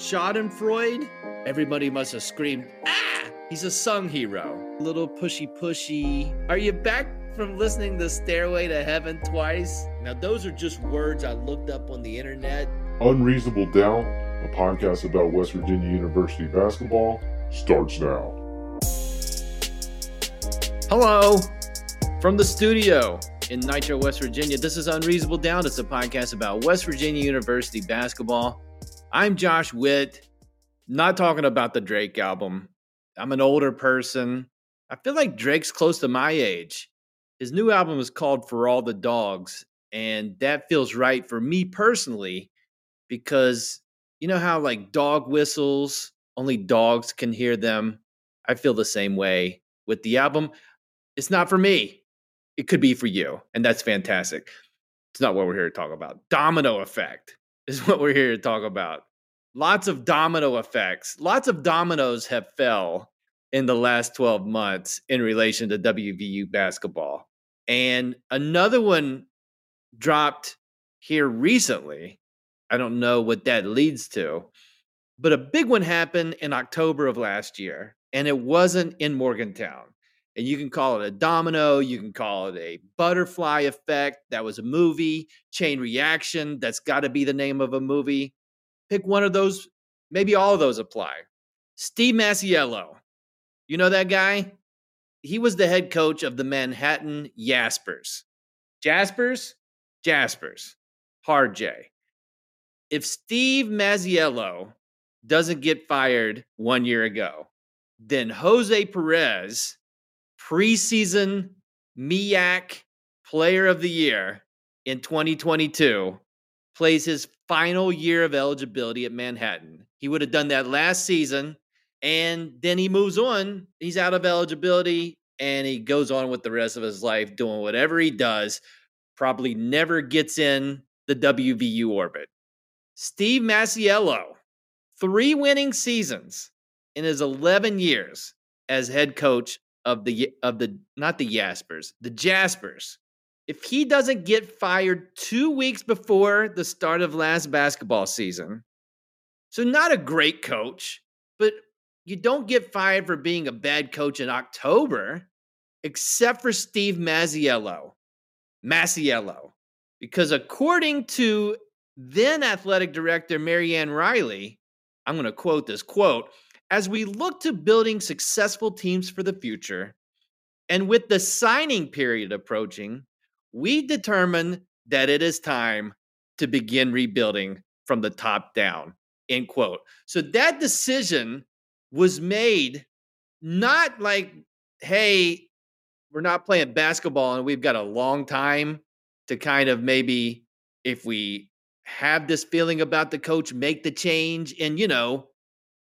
Schadenfreude, everybody must have screamed, ah! He's a sung hero. Little pushy pushy. Are you back from listening to Stairway to Heaven twice? Now, those are just words I looked up on the internet. Unreasonable Doubt, a podcast about West Virginia University basketball, starts now. Hello from the studio in Nitro, West Virginia. This is Unreasonable Doubt. It's a podcast about West Virginia University basketball. I'm Josh Whitt, not talking about the Drake album. I'm an older person. I feel like Drake's close to my age. His new album is called For All the Dogs, and that feels right for me personally because you know how like dog whistles, only dogs can hear them. I feel the same way with the album. It's not for me. It could be for you, and that's fantastic. It's not what we're here to talk about. Domino effect is what we're here to talk about. Lots of domino effects. Lots of dominoes have fell in the last 12 months in relation to WVU basketball. And another one dropped here recently. I don't know what that leads to, but a big one happened in October of last year, and it wasn't in Morgantown. And you can call it a domino, you can call it a butterfly effect. That was a movie, chain reaction. That's got to be the name of a movie. Pick one of those, maybe all of those apply. Steve Masiello. You know that guy? He was the head coach of the Manhattan Jaspers. Jaspers? Jaspers. Hard J. If Steve Masiello doesn't get fired one year ago, then Jose Perez, preseason MAAC player of the year in 2022, plays his final year of eligibility at Manhattan. He would have done that last season, and then he moves on. He's out of eligibility, and he goes on with the rest of his life doing whatever he does. Probably never gets in the WVU orbit. Steve Masiello, three winning seasons in his 11 years as head coach of the of the not the Jaspers, the Jaspers. If he doesn't get fired 2 weeks before the start of last basketball season. So not a great coach, but you don't get fired for being a bad coach in October except for Steve Masiello. Masiello. Because according to then athletic director Marianne Reilly, I'm going to quote this quote, as we look to building successful teams for the future, and with the signing period approaching, we determine that it is time to begin rebuilding from the top down. End quote. So that decision was made not like, hey, we're not playing basketball and we've got a long time to kind of maybe, if we have this feeling about the coach, make the change And, you know,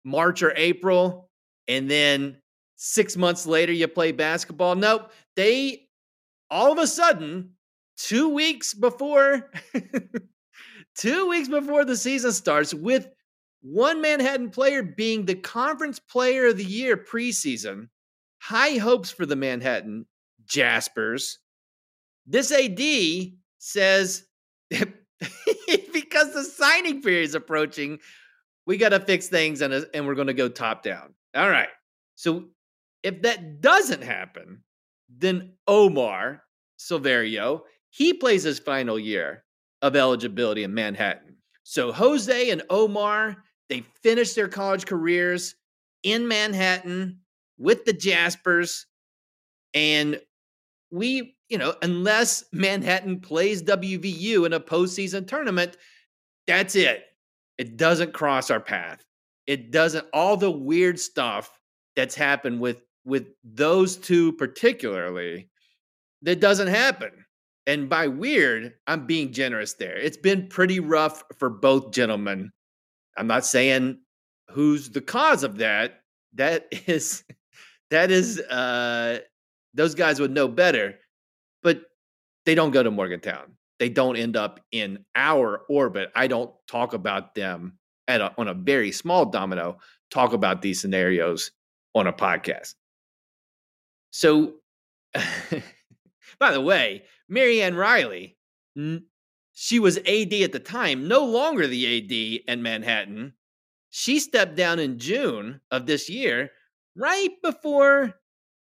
March or April. And then six months later, you play basketball. Nope. They all of a sudden, two weeks before, two weeks before the season starts, with one Manhattan player being the conference player of the year preseason, high hopes for the Manhattan Jaspers. This AD says because the signing period is approaching, we got to fix things and, uh, and we're going to go top down. All right. So if that doesn't happen, then Omar Silverio, he plays his final year of eligibility in Manhattan. So Jose and Omar, they finished their college careers in Manhattan with the Jaspers. And we, you know, unless Manhattan plays WVU in a postseason tournament, that's it. It doesn't cross our path. It doesn't all the weird stuff that's happened with with those two particularly that doesn't happen. And by weird, I'm being generous there. It's been pretty rough for both gentlemen. I'm not saying who's the cause of that. That is that is uh those guys would know better, but they don't go to Morgantown. They don't end up in our orbit. I don't talk about them at a, on a very small domino, talk about these scenarios on a podcast. So, by the way, Marianne Reilly, she was AD at the time, no longer the AD in Manhattan. she stepped down in June of this year, right before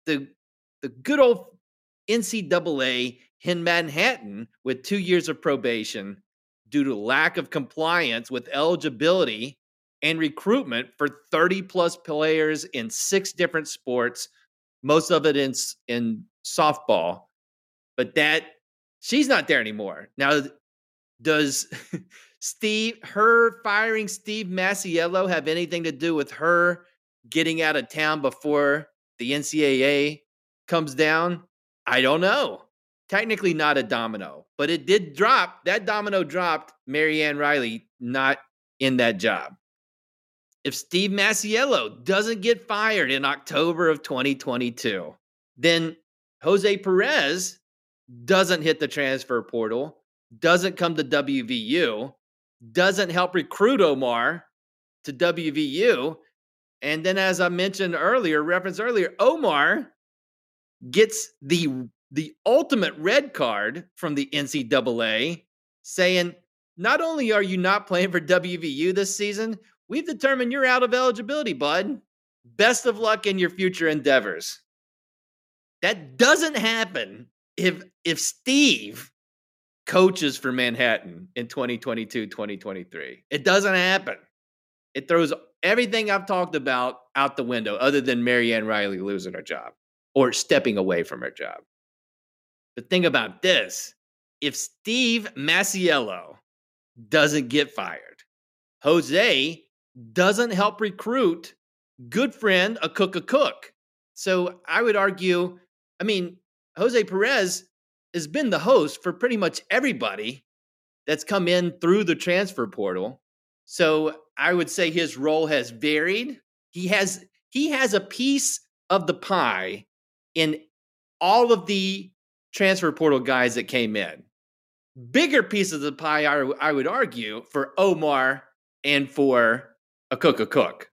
the the good old NCAA in Manhattan with two years of probation due to lack of compliance with eligibility and recruitment for 30 plus players in six different sports, most of it in, in softball. But that she's not there anymore. Now, does Steve, her firing Steve Masiello have anything to do with her getting out of town before the NCAA comes down? I don't know. Technically not a domino, but it did drop. That domino dropped Marianne Reilly not in that job. If Steve Masiello doesn't get fired in October of 2022, then Jose Perez doesn't hit the transfer portal, doesn't come to WVU, doesn't help recruit Omar to WVU. And then, as I mentioned earlier, reference earlier, Omar gets the the ultimate red card from the NCAA saying, not only are you not playing for WVU this season, we've determined you're out of eligibility, bud. Best of luck in your future endeavors. That doesn't happen if if Steve coaches for Manhattan in 2022, 2023. It doesn't happen. It throws everything I've talked about out the window, other than Marianne Reilly losing her job or stepping away from her job. But think about this if Steve Masiello doesn't get fired, Jose doesn't help recruit good friend Akok. a cook. So I would argue, I mean, Jose Perez has been the host for pretty much everybody that's come in through the transfer portal. So I would say his role has varied. He has he has a piece of the pie in all of the transfer portal guys that came in. Bigger piece of the pie, I, I would argue, for Omar and for Akok, a cook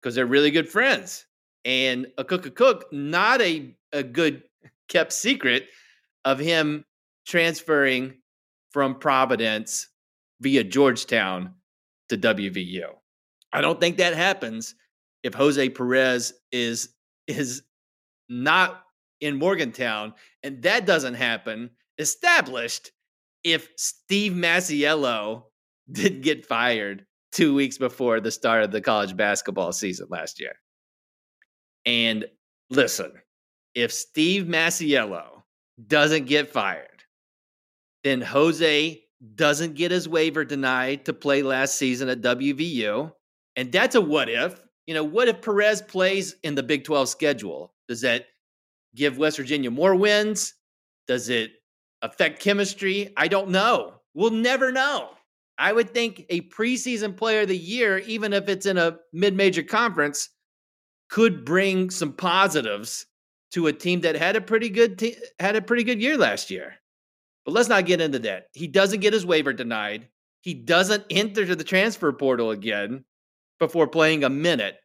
because they're really good friends. And Akok a Cook, not a, a good kept secret of him transferring from Providence via Georgetown to WVU. I don't think that happens if Jose Perez is is not in Morgantown, and that doesn't happen, established if Steve Masiello didn't get fired two weeks before the start of the college basketball season last year. And listen, if Steve Masiello doesn't get fired, then Jose doesn't get his waiver denied to play last season at WVU. And that's a what if. You know, what if Perez plays in the Big 12 schedule? Does that give West Virginia more wins? Does it affect chemistry? I don't know. We'll never know. I would think a preseason player of the year, even if it's in a mid major conference, could bring some positives to a team that had a pretty good te- had a pretty good year last year. But let's not get into that. He doesn't get his waiver denied. He doesn't enter the transfer portal again before playing a minute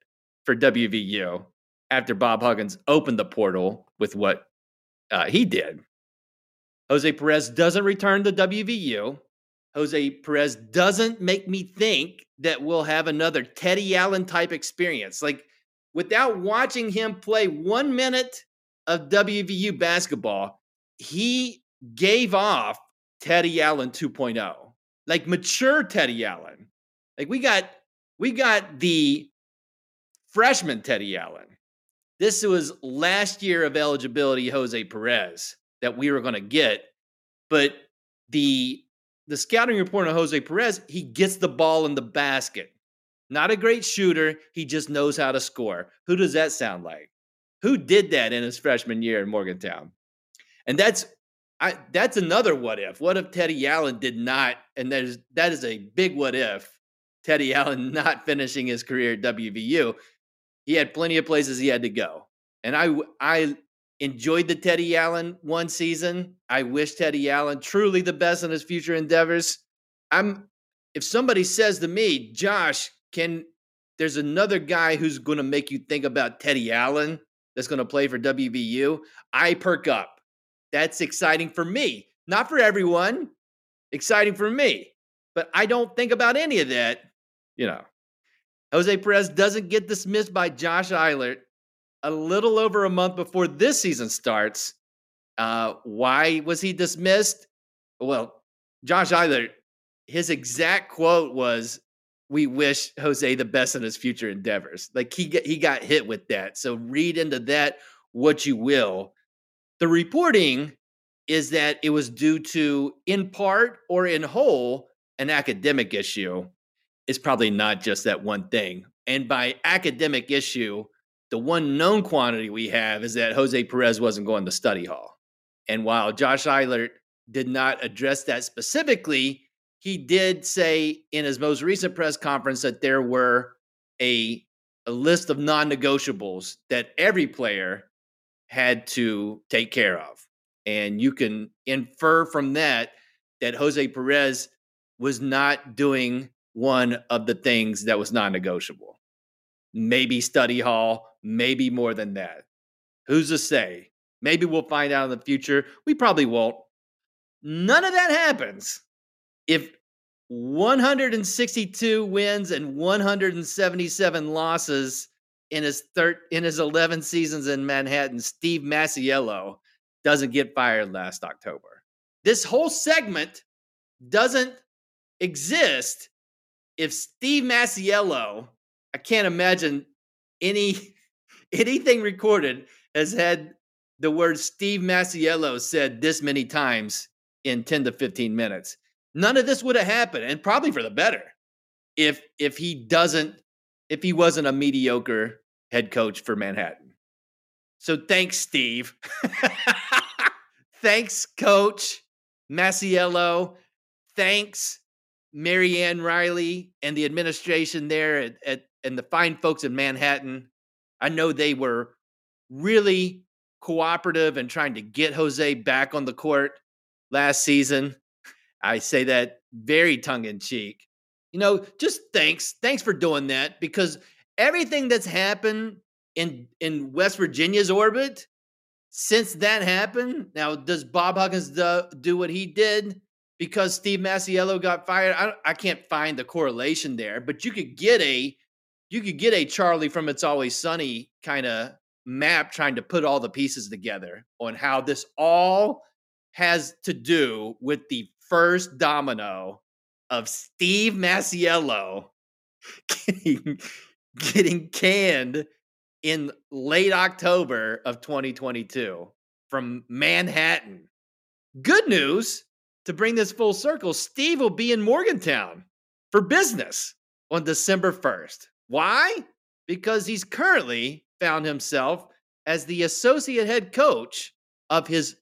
for WVU after Bob Huggins opened the portal with what uh, he did. Jose Perez doesn't return to WVU. Jose Perez doesn't make me think that we'll have another Teddy Allen type experience. Like without watching him play one minute of WVU basketball, he gave off Teddy Allen 2.0, like mature Teddy Allen. Like we got we got the freshman Teddy Allen. This was last year of eligibility Jose Perez that we were going to get, but the the scouting report on Jose Perez, he gets the ball in the basket. Not a great shooter, he just knows how to score. Who does that sound like? Who did that in his freshman year in Morgantown? And that's I that's another what if. What if Teddy Allen did not and that is that is a big what if Teddy Allen not finishing his career at WVU he had plenty of places he had to go. And I I enjoyed the Teddy Allen one season. I wish Teddy Allen truly the best in his future endeavors. I'm if somebody says to me, Josh, can there's another guy who's going to make you think about Teddy Allen that's going to play for WVU, I perk up. That's exciting for me, not for everyone. Exciting for me. But I don't think about any of that, you know, Jose Perez doesn't get dismissed by Josh Eilert a little over a month before this season starts. Uh, why was he dismissed? Well, Josh Eilert, his exact quote was, "We wish Jose the best in his future endeavors." Like he he got hit with that. So read into that what you will. The reporting is that it was due to, in part or in whole, an academic issue. It's probably not just that one thing. And by academic issue, the one known quantity we have is that Jose Perez wasn't going to study hall. And while Josh Eilert did not address that specifically, he did say in his most recent press conference that there were a, a list of non negotiables that every player had to take care of. And you can infer from that that Jose Perez was not doing one of the things that was non negotiable. Maybe study hall, maybe more than that. Who's to say? Maybe we'll find out in the future. We probably won't. None of that happens if 162 wins and 177 losses in his third in his 11 seasons in Manhattan, Steve Masiello doesn't get fired last October. This whole segment doesn't exist if Steve Masiello, I can't imagine any anything recorded has had the word Steve Masiello said this many times in 10 to 15 minutes. None of this would have happened and probably for the better if if he doesn't if he wasn't a mediocre head coach for Manhattan. So thanks Steve. thanks coach Masiello. Thanks Marianne Reilly and the administration there at, at and the fine folks in Manhattan. I know they were really cooperative and trying to get Jose back on the court last season. I say that very tongue in cheek. You know, just thanks. Thanks for doing that because everything that's happened in in West Virginia's orbit since that happened. Now, does Bob Huggins do, do what he did because Steve Masiello got fired? I, I can't find the correlation there, but you could get a you could get a Charlie from It's Always Sunny kind of map trying to put all the pieces together on how this all has to do with the first domino of Steve Masiello getting, getting canned in late October of 2022 from Manhattan. Good news to bring this full circle Steve will be in Morgantown for business on December 1st. Why? Because he's currently found himself as the associate head coach of his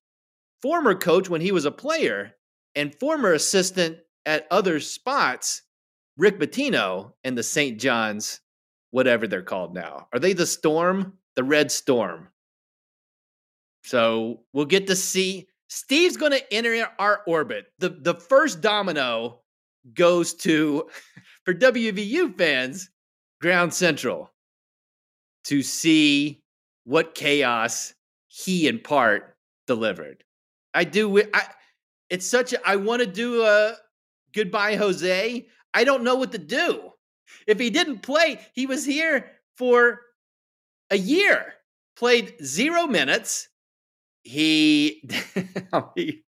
former coach when he was a player and former assistant at other spots, Rick Pitino and the St. John's, whatever they're called now. Are they the Storm? The Red Storm. So we'll get to see. Steve's going to enter our orbit. The, the first domino goes to, for WVU fans, Ground Central to see what chaos he in part delivered. I do. I, it's such a, I want to do a goodbye, Jose. I don't know what to do. If he didn't play, he was here for a year, played zero minutes. He,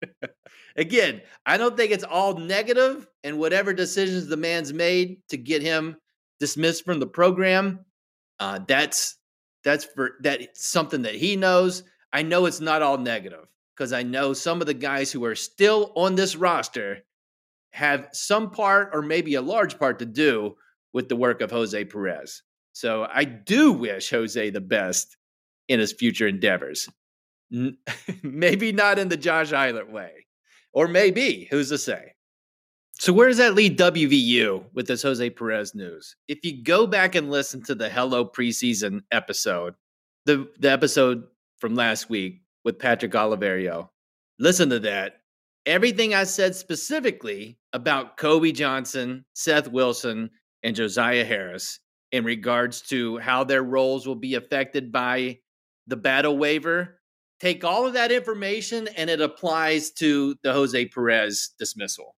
again, I don't think it's all negative and whatever decisions the man's made to get him dismissed from the program. Uh, that's that's for that's something that he knows. I know it's not all negative because I know some of the guys who are still on this roster have some part or maybe a large part to do with the work of Jose Perez. So I do wish Jose the best in his future endeavors. maybe not in the Josh Eilert way, or maybe, who's to say? So where does that lead WVU with this Jose Perez news? If you go back and listen to the Hello preseason episode, the the episode from last week with Patrick Oliverio, listen to that. Everything I said specifically about Kobe Johnson, Seth Wilson, and Josiah Harris in regards to how their roles will be affected by the battle waiver, take all of that information and it applies to the Jose Perez dismissal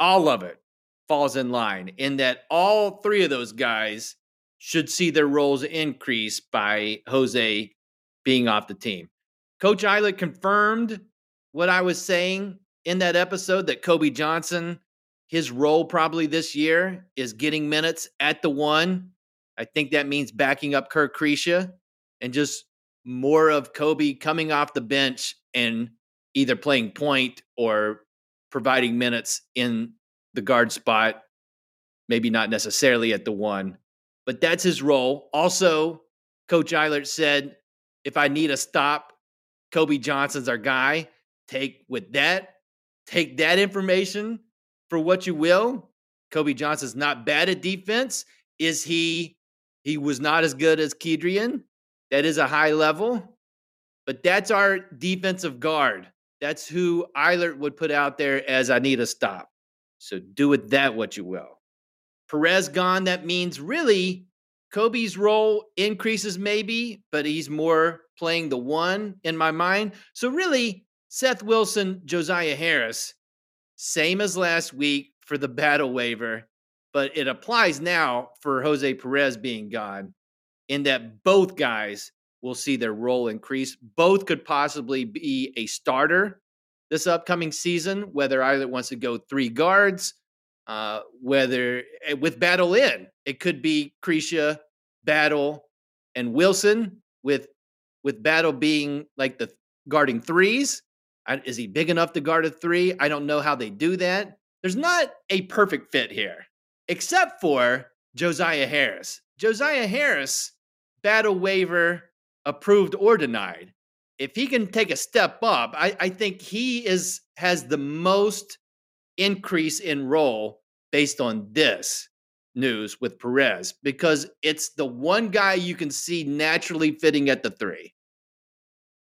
all of it falls in line in that all three of those guys should see their roles increase by Jose being off the team. Coach Eilert confirmed what I was saying in that episode that Kobe Johnson, his role probably this year is getting minutes at the one. I think that means backing up Kerr Kriisa and just more of Kobe coming off the bench and either playing point or providing minutes in the guard spot, maybe not necessarily at the one, but that's his role. Also, Coach Eilert said, if I need a stop, Kobe Johnson's our guy. Take with that, take that information for what you will. Kobe Johnson's not bad at defense. Is he? He was not as good as Kedrian. That is a high level, but that's our defensive guard. That's who Eilert would put out there as I need a stop. So do with that what you will. Perez gone, that means really Kobe's role increases maybe, but he's more playing the one in my mind. So really, Seth Wilson, Josiah Harris, same as last week for the battle waiver, but it applies now for Jose Perez being gone in that both guys will see their role increase. Both could possibly be a starter this upcoming season, whether either wants to go three guards, uh, whether eh, with Battle in, it could be Kriisa, Battle, and Wilson with with Battle being like the guarding threes. Is he big enough to guard a three? I don't know how they do that. There's not a perfect fit here, except for Josiah Harris. Josiah Harris, battle waiver approved or denied. If he can take a step up, I, I think he is has the most increase in role based on this news with Perez because it's the one guy you can see naturally fitting at the three,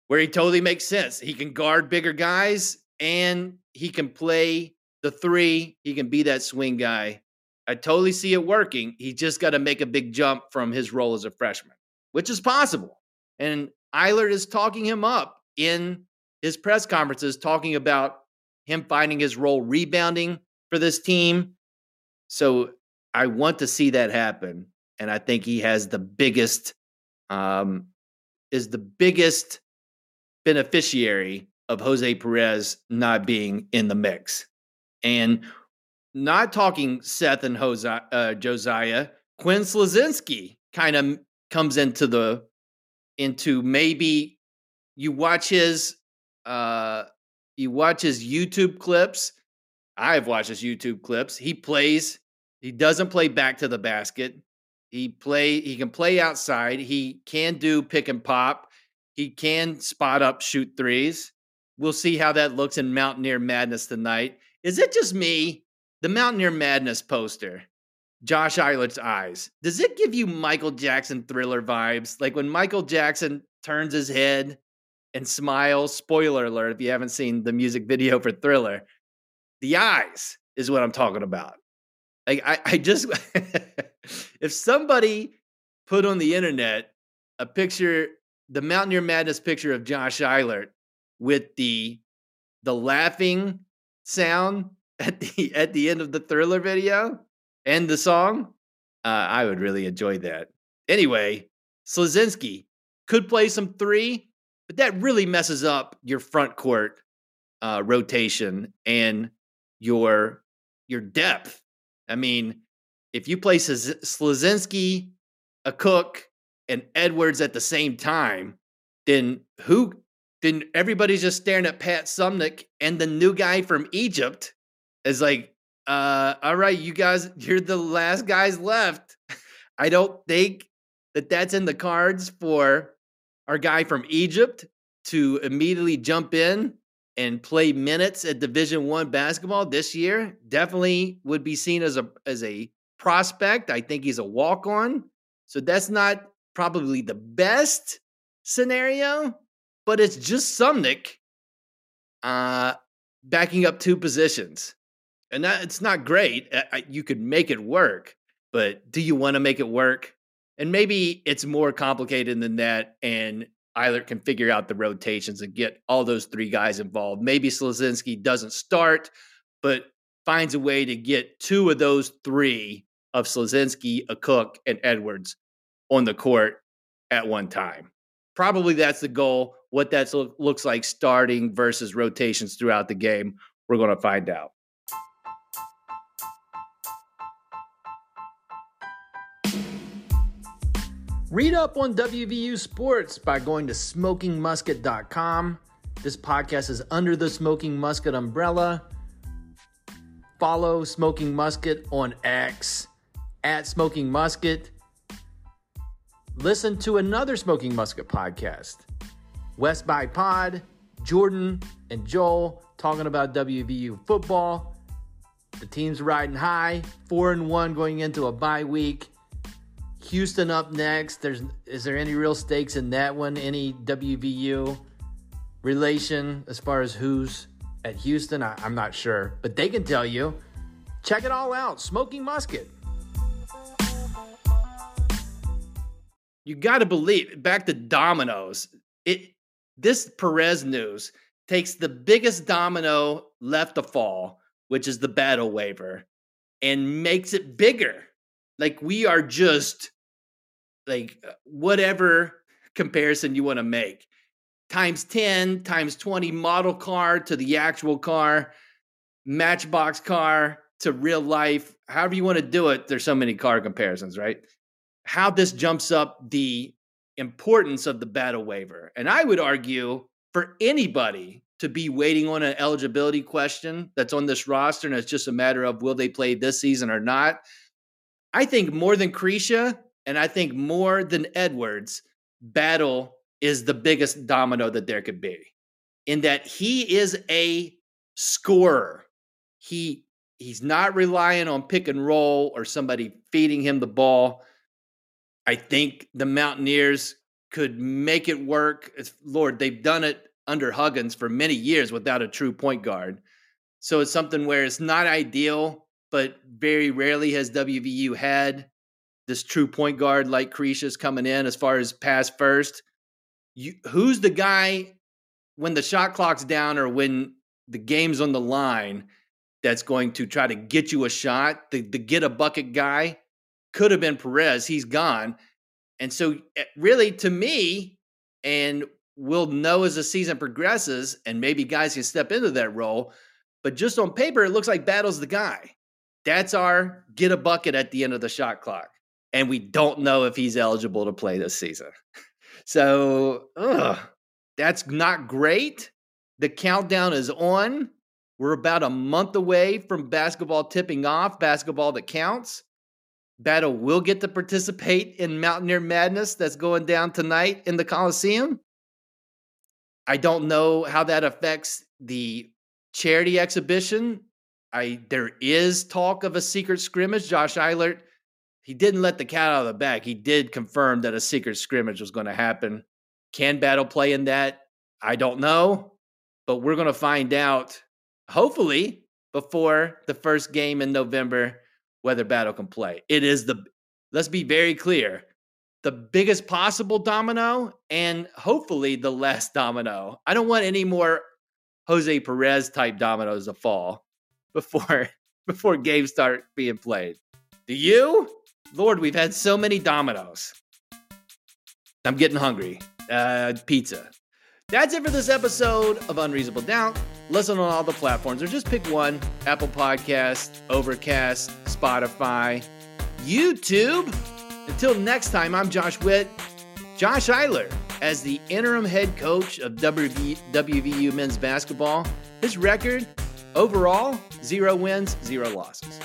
where he totally makes sense. He can guard bigger guys and he can play the three. He can be that swing guy. I totally see it working. He just got to make a big jump from his role as a freshman, which is possible. And Eilert is talking him up in his press conferences, talking about him finding his role rebounding for this team. So I want to see that happen. And I think he has the biggest, um, is the biggest beneficiary of Jose Perez not being in the mix. And not talking Seth and Jose, uh, Josiah, Quinn Slazinski kind of comes into the into maybe you watch his uh you watch his YouTube clips. I've watched his YouTube clips. He plays, he doesn't play back to the basket. He play he can play outside. He can do pick and pop. He can spot up shoot threes. We'll see how that looks in Mountaineer Madness tonight. Is it just me? The Mountaineer Madness poster Josh Eilert's eyes. Does it give you Michael Jackson thriller vibes? Like when Michael Jackson turns his head and smiles. Spoiler alert if you haven't seen the music video for Thriller. The eyes is what I'm talking about. Like I, I just if somebody put on the internet a picture, the Mountaineer Madness picture of Josh Eilert with the the laughing sound at the at the end of the Thriller video, and the song, uh, I would really enjoy that. Anyway, Slazinski could play some three, but that really messes up your front court uh, rotation and your your depth. I mean, if you play Slazinski, Cook, and Edwards at the same time, then who? Then everybody's just staring at Pat Suemnick and the new guy from Egypt is like, uh, all right, you guys, you're the last guys left. I don't think that that's in the cards for our guy from Egypt to immediately jump in and play minutes at Division One basketball this year. Definitely would be seen as a as a prospect. I think he's a walk on. So that's not probably the best scenario, but it's just Suemnick uh, backing up two positions and that it's not great. Uh, you could make it work, but do you want to make it work? And maybe it's more complicated than that. And Eilert can figure out the rotations and get all those three guys involved. Maybe Slazinski doesn't start, but finds a way to get two of those three of Slazinski, Akok, and Edwards on the court at one time. Probably that's the goal. What that looks like starting versus rotations throughout the game, we're going to find out. Read up on WVU sports by going to smokingmusket.com. This podcast is under the Smoking Musket umbrella. Follow Smoking Musket on X at Smoking Musket. Listen to another Smoking Musket podcast, West by Pod, Jordan and Joel talking about WVU football. The team's riding high, four and one going into a bye week. Houston up next. There's is there any real stakes in that one? Any WVU relation as far as who's at Houston? I, I'm not sure, but they can tell you. Check it all out. Smoking Musket. you got to believe back to dominoes. It this Perez news takes the biggest domino left to fall, which is the battle waiver, and makes it bigger. Like we are just like uh, whatever comparison you want to make times 10 times 20 model car to the actual car matchbox car to real life however you want to do it there's so many car comparisons right how this jumps up the importance of the battle waiver. And I would argue for anybody to be waiting on an eligibility question that's on this roster and it's just a matter of will they play this season or not. I think more than Kriisa and I think more than Edwards, Battle is the biggest domino that there could be in that he is a scorer. He he's not relying on pick and roll or somebody feeding him the ball. I think the Mountaineers could make it work. Lord, they've done it under Huggins for many years without a true point guard. So it's something where it's not ideal, but very rarely has WVU had this true point guard like Kriisa's coming in as far as pass first. You, who's the guy when the shot clock's down or when the game's on the line that's going to try to get you a shot, the, the get a bucket guy? could have been Perez. He's gone. And so, eh, really, to me, and we'll know as the season progresses, and maybe guys can step into that role. But just on paper, it looks like Battle's the guy. That's our get a bucket at the end of the shot clock. And we don't know if he's eligible to play this season. So, ugh, that's not great. The countdown is on. We're about a month away from basketball tipping off, basketball that counts. Battle will get to participate in Mountaineer Madness that's going down tonight in the Coliseum. I don't know how that affects the charity exhibition. I there is talk of a secret scrimmage. Josh Eilert, he didn't let the cat out of the bag. He did confirm that a secret scrimmage was going to happen. Can Battle play in that? I don't know, but we're going to find out hopefully before the first game in November whether Battle can play. It is the, let's be very clear, the biggest possible domino and hopefully the last domino. I don't want any more Jose Perez type dominoes to fall before before games start being played. Do you? Lord, we've had so many dominoes. I'm getting hungry. Uh, pizza. That's it for this episode of Unreasonable Doubt. Listen on all the platforms or just pick one Apple Podcast, Overcast, Spotify, YouTube. Until next time, I'm Josh Whitt. Josh Eilert, as the interim head coach of WV, WVU men's basketball, his record overall zero wins, zero losses.